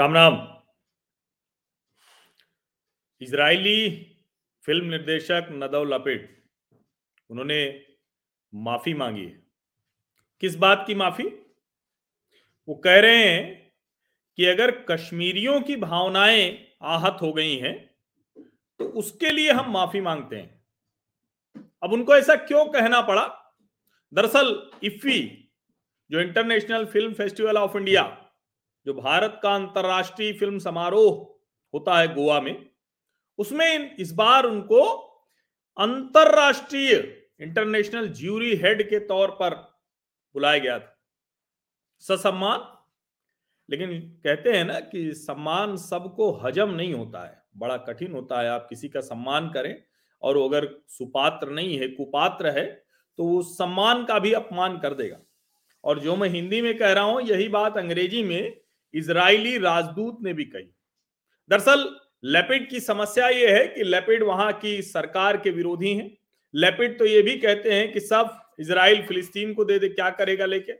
Ram Ram. Israeli film निर्देशक Nadav लपेट। उन्होंने माफ़ी मांगी है। किस बात की माफ़ी? वो कह रहे हैं कि अगर कश्मीरियों की भावनाएँ आहत हो गई हैं तो उसके लिए हम माफ़ी मांगते हैं। अब उनको ऐसा क्यों कहना पड़ा? दरअसल, इफ्फी, जो international film festival of India जो भारत का अंतरराष्ट्रीय फ़िल्म समारोह होता है गोवा में, उसमें इस बार उनको अंतरराष्ट्रीय इंटरनेशनल ज्यूरी हेड के तौर पर बुलाया गया था। ससम्मान, लेकिन कहते हैं ना कि सम्मान सबको हजम नहीं होता है, बड़ा कठिन होता है। आप किसी का सम्मान करें और अगर सुपात्र नहीं है, कुपात्र है तो वो सम्मान का भी अपमान कर देगा। और जो मैं हिंदी में कह रहा हूँ, यही बात अंग्रेज़ी में इजरायली राजदूत ने भी कही। दरअसल, लेपिड की समस्या यह है कि लेपिड वहाँ की सरकार के विरोधी हैं। लेपिड तो ये भी कहते हैं कि सब इसराइल फिलिस्तीन को दे दे, क्या करेगा लेके?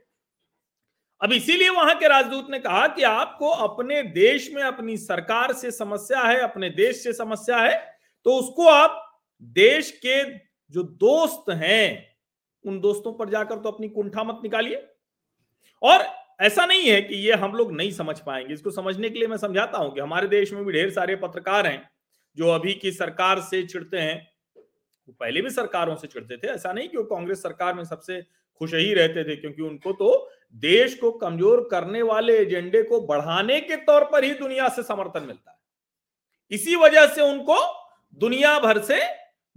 अब इसीलिए वहाँ के राजदूत ने कहा कि आपको अपने देश में अपनी सरकार से समस्या है, अपने देश से समस्या है तो उसको आप देश के जो दोस्त हैं, उन दोस्तों पर जाकर तो अपनी कुंठा मत निकालिए। और ऐसा नहीं है कि ये हम लोग नहीं समझ पाएँगे। इसको समझने के लिए मैं समझाता हूँ कि हमारे देश में भी ढेर सारे पत्रकार हैं, जो अभी की सरकार से चिड़ते हैं। वो पहले भी सरकारों से चिड़ते थे। ऐसा नहीं कि वो कांग्रेस सरकार में सबसे खुश ही रहते थे, क्योंकि उनको तो देश को कमज़ोर करने वाले एजेंडे को बढ़ाने के तौर पर ही दुनिया से समर्थन मिलता है। इसी वजह से उनको दुनिया भर से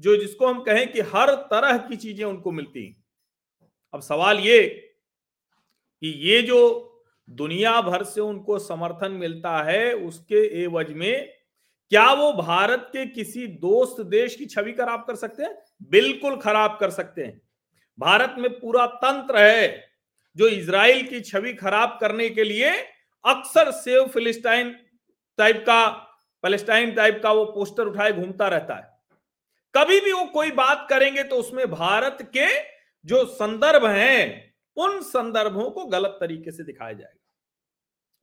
जो जिसको हम कहें कि हर तरह की चीज़ें उनको मिलती अब सवाल ये कि ये जो दुनिया भर से उनको समर्थन मिलता है, उसके एवज में क्या वो भारत के किसी दोस्त देश की छवि खराब कर सकते हैं? बिल्कुल खराब कर सकते हैं। भारत में पूरा तंत्र है जो इसराइल की छवि खराब करने के लिए अक्सर सेव फिलिस्टाइन टाइप का, पैलेस्टाइन टाइप का वो पोस्टर उठाए, घूमता रहता है। कभी भी वो कोई बात करेंगे तो उसमें भारत के जो संदर्भ हैं उन संदर्भों को गलत तरीके से दिखाया जाएगा।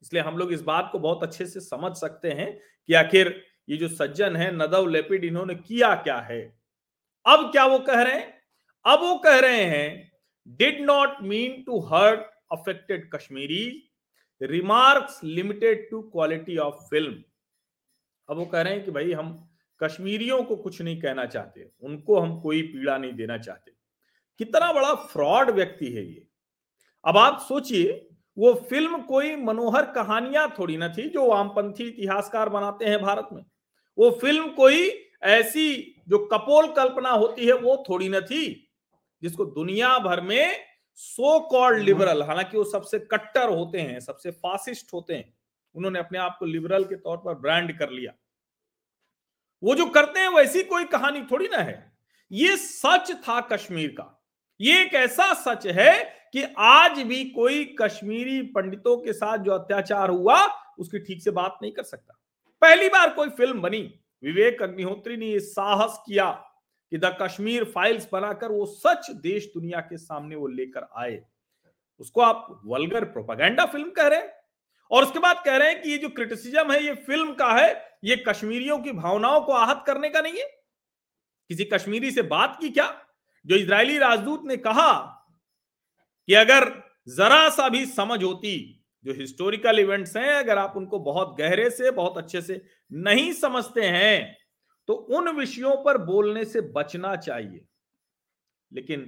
इसलिए हम लोग इस बात को बहुत अच्छे से समझ सकते हैं कि आखिर ये जो सज्जन है, नदव, लेपिड, इन्होंने किया क्या है। अब क्या वो कह रहे हैं? अब वो कह रहे हैं did not mean to hurt affected Kashmiri remarks limited to quality of film अब वो कह रहे हैं कि भाई हम कश्मीरियों को कुछ नहीं कहना चाहते, उनको हम कोई पीड़ा नहीं देना चाहते। कितना बड़ा फ्रॉड व्यक्ति है ये। अब आप सोचिए वो फ़िल्म कोई मनोहर कहानियाँ थोड़ी ना थी जो वामपंथी इतिहासकार बनाते हैं भारत में। वो फ़िल्म कोई ऐसी जो कपोल कल्पना होती है वो थोड़ी ना थी जिसको दुनिया भर में सो कॉल्ड लिबरल हालाँकि वो सबसे कट्टर होते हैं सबसे फासिस्ट होते हैं उन्होंने अपने आप को लिबरल के तौर पर ब्रांड कर लिया। वो जो करते हैं वैसी कोई कहानी थोड़ी ना है। ये सच था कश्मीर का। ये एक ऐसा सच है कि आज भी कोई कश्मीरी पंडितों के साथ जो अत्याचार हुआ, उसकी ठीक से बात नहीं कर सकता। पहली बार कोई फ़िल्म बनी, विवेक अग्निहोत्री ने यह साहस किया कि द कश्मीर फाइल्स बनाकर वो सच देश दुनिया के सामने वो लेकर आए। उसको आप वल्गर प्रोपागेंडा फ़िल्म कह रहे हैं। और उसके बाद कह रहे हैं कि ये जो क्रिटिसिज्म है, ये फ़िल्म का है, ये कश्मीरियों की भावनाओं को आहत करने का नहीं है। किसी कश्मीरी से बात की क्या? जो इजरायली राजदूत ने कहा कि अगर जरा सा भी समझ होती, जो हिस्टोरिकल इवेंट्स हैं, अगर आप उनको बहुत गहरे से, बहुत अच्छे से नहीं समझते हैं तो उन विषयों पर बोलने से बचना चाहिए। लेकिन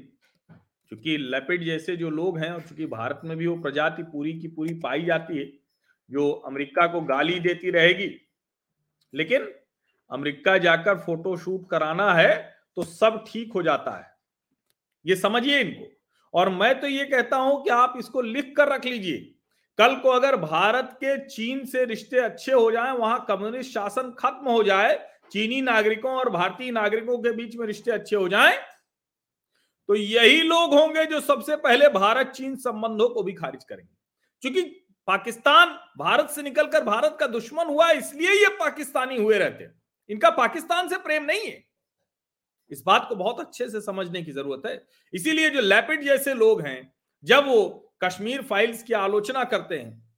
क्योंकि लेपिड जैसे जो लोग हैं, और चूँकि भारत में भी वो प्रजाति पूरी की पूरी पाई जाती है, जो अमेरिका को गाली देती रहेगी, लेकिन अमेरिका जाकर फ़ोटो शूट कराना है तो सब ठीक हो जाता है। ये समझिए इनको। और मैं तो ये कहता हूँ कि आप इसको लिख कर रख लीजिए। कल को अगर भारत के चीन से रिश्ते अच्छे हो जाएँ, वहाँ कम्युनिस्ट शासन खत्म हो जाए, चीनी नागरिकों और भारतीय नागरिकों के बीच में रिश्ते अच्छे हो जाएँ तो यही लोग होंगे जो सबसे पहले भारत चीन संबंधों को भी खारिज करेंगे। क्योंकि पाकिस्तान भारत से निकलकर भारत का दुश्मन हुआ, इसलिए ये पाकिस्तानी हुए रहते इनका पाकिस्तान से प्रेम नहीं है। इस बात को बहुत अच्छे से समझने की ज़रूरत है। इसीलिए जो लैपिड जैसे लोग हैं, जब वो कश्मीर फाइल्स की आलोचना करते हैं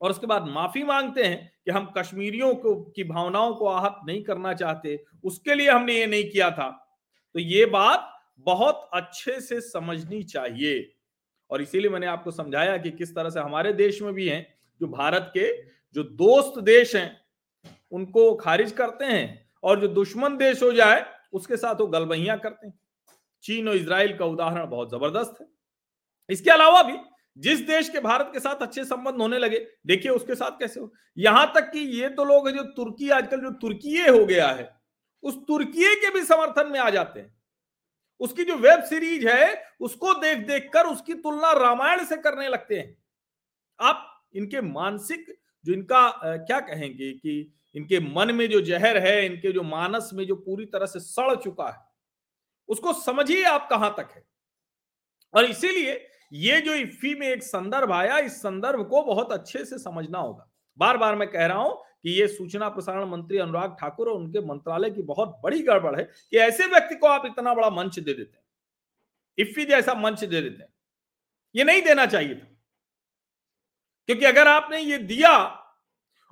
और उसके बाद माफ़ी मांगते हैं कि हम कश्मीरियों को, की भावनाओं को आहत नहीं करना चाहते, उसके लिए हमने ये नहीं किया था। तो ये बात बहुत अच्छे से समझनी चाहिए। और इसीलिए मैंने आपको समझाया कि किस तरह से हमारे देश में भी हैं, जो भारत के जो दोस्त देश हैं, उनको खारिज करते हैं और जो दुश्मन देश हो जाए उसके साथ वो गलबहियाँ करते हैं। चीन और इसराइल का उदाहरण बहुत ज़बरदस्त है। इसके अलावा भी जिस देश के भारत के साथ अच्छे संबंध होने लगे, देखिए उसके साथ कैसे हो। यहाँ तक कि ये तो लोग जो तुर्की, आजकल जो तुर्की हो गया है, उस तुर्की के भी समर्थन में आ जाते हैं। उसकी जो वेब सीरीज़ है, उसको देख देख कर उसकी तुलना रामायण से करने लगते हैं। आप इनके मानसिक जो इनका क्या कहेंगे कि इनके मन में जो जहर है, इनके जो मानस में जो पूरी तरह से सड़ चुका है, उसको समझिए आप कहाँ तक है। और इसीलिए ये जो इफ्फी में एक संदर्भ आया, इस संदर्भ को बहुत अच्छे से समझना होगा। बार बार मैं कह रहा हूँ कि ये सूचना प्रसारण मंत्री अनुराग ठाकुर और उनके मंत्रालय की बहुत बड़ी गड़बड़ है कि ऐसे व्यक्ति को आप इतना बड़ा मंच दे देते हैं। इफ्फी जैसा मंच दे देते हैं। ये नहीं देना चाहिए था। क्योंकि अगर आपने ये दिया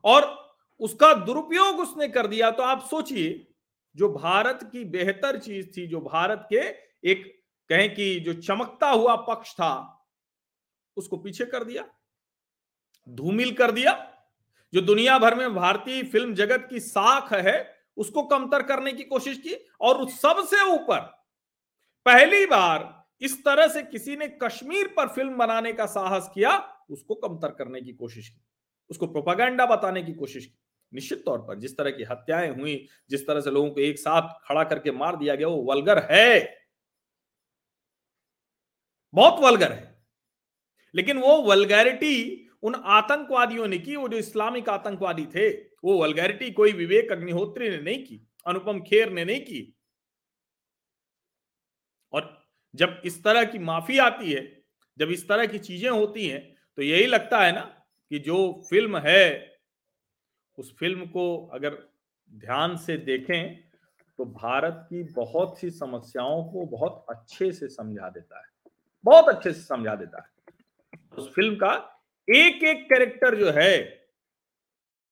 और उसका दुरुपयोग उसने कर दिया तो आप सोचिए, जो भारत की बेहतर चीज़ थी, जो भारत के एक कहें कि जो चमकता हुआ पक्ष था, उसको पीछे कर दिया, धूमिल कर दिया। जो दुनिया भर में भारतीय फ़िल्म जगत की साख है, उसको कमतर करने की कोशिश की और सबसे ऊपर पहली बार इस तरह से किसी ने कश्मीर पर फ़िल्म बनाने का साहस किया उसको कमतर करने की कोशिश की, उसको प्रोपागेंडा बताने की कोशिश की। निश्चित तौर पर जिस तरह की हत्याएँ हुई, जिस तरह से लोगों को एक साथ खड़ा करके मार दिया गया, वो वलगर है। बहुत वलगर है। लेकिन वो वलगैरिटी उन आतंकवादियों ने की, वो जो इस्लामिक आतंकवादी थे, वो वलगैरिटी कोई विवेक अग्निहोत्री ने नहीं की, अनुपम खेर ने नहीं की। और जब इस तरह की माफ़ी आती है, जब इस तरह की चीज़ें होती हैं तो यही लगता है ना कि जो फ़िल्म है, उस फ़िल्म को अगर ध्यान से देखें तो भारत की बहुत सी समस्याओं को बहुत अच्छे से समझा देता है। बहुत अच्छे से समझा देता है। उस फ़िल्म का एक एक कैरेक्टर जो है,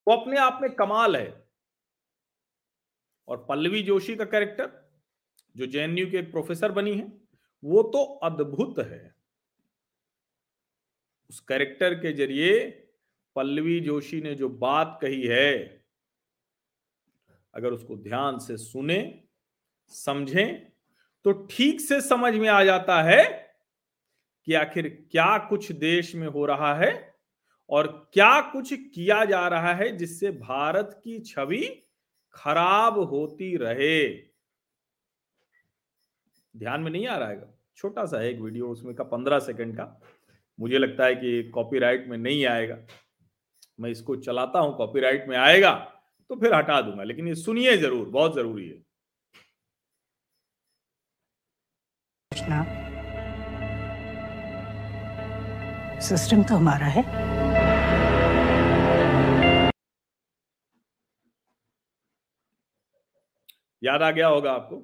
वो अपने आप में कमाल है। और पल्लवी जोशी का कैरेक्टर, जो जेएनयू के एक प्रोफेसर बनी है, वो तो अद्भुत है। उस कैरेक्टर के ज़रिए पल्लवी जोशी ने जो बात कही है, अगर उसको ध्यान से सुने, समझें तो ठीक से समझ में आ जाता है कि आखिर क्या कुछ देश में हो रहा है और क्या कुछ किया जा रहा है जिससे भारत की छवि खराब होती रहे। ध्यान में नहीं आ रहा है? छोटा सा है एक वीडियो, उसमें का पंद्रह सेकंड का। मुझे लगता है कि कॉपीराइट में नहीं आएगा। मैं इसको चलाता हूँ कॉपीराइट में आएगा तो फिर हटा दूँगा लेकिन ये सुनिए ज़रूर बहुत ज़रूरी है। सिस्टम तो हमारा है। याद आ गया होगा आपको?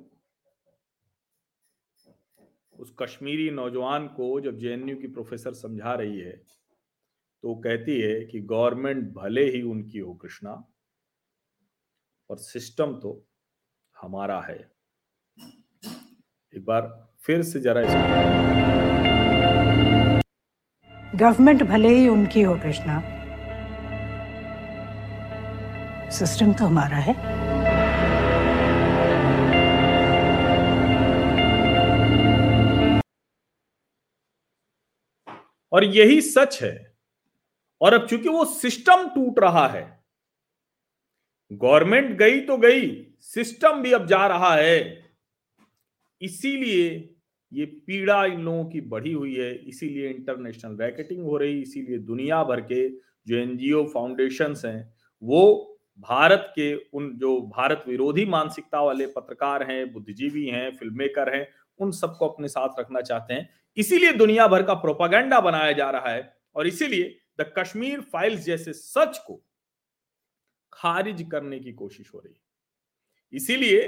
उस कश्मीरी नौजवान को जब जेएनयू की प्रोफेसर समझा रही है तो कहती है कि गवर्नमेंट भले ही उनकी हो कृष्णा और सिस्टम तो हमारा है। एक बार फिर से जरा इस गवर्नमेंट भले ही उनकी हो कृष्णा, सिस्टम तो हमारा है। और यही सच है। और अब चूँकि वो सिस्टम टूट रहा है गवर्नमेंट गई तो गई सिस्टम भी अब जा रहा है। इसीलिए ये पीड़ा इन लोगों की बढ़ी हुई है, इसीलिए इंटरनेशनल रैकेटिंग हो रही, इसीलिए दुनिया भर के जो एनजीओ फाउंडेशन हैं, वो भारत के उन जो भारत विरोधी मानसिकता वाले पत्रकार हैं, बुद्धिजीवी हैं फ़िल्म मेकर हैं उन सबको अपने साथ रखना चाहते हैं। इसीलिए दुनिया भर का प्रोपागेंडा बनाया जा रहा है और इसीलिए द कश्मीर फाइल्स जैसे सच को खारिज करने की कोशिश हो रही है। इसीलिए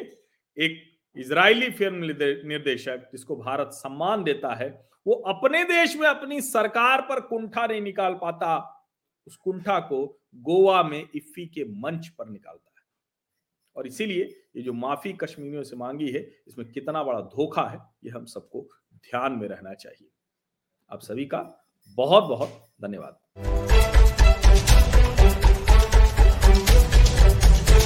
एक इजरायली फ़िल्म निर्देशक जिसको भारत सम्मान देता है, वो अपने देश में अपनी सरकार पर कुंठा नहीं निकाल पाता। उस कुंठा को गोवा में इफ्फी के मंच पर निकालता है। और इसीलिए ये जो माफ़ी कश्मीरियों से मांगी है, इसमें कितना बड़ा धोखा है, ये हम सबको ध्यान में रहना चाहिए। आप सभी का बहुत बहुत धन्यवाद।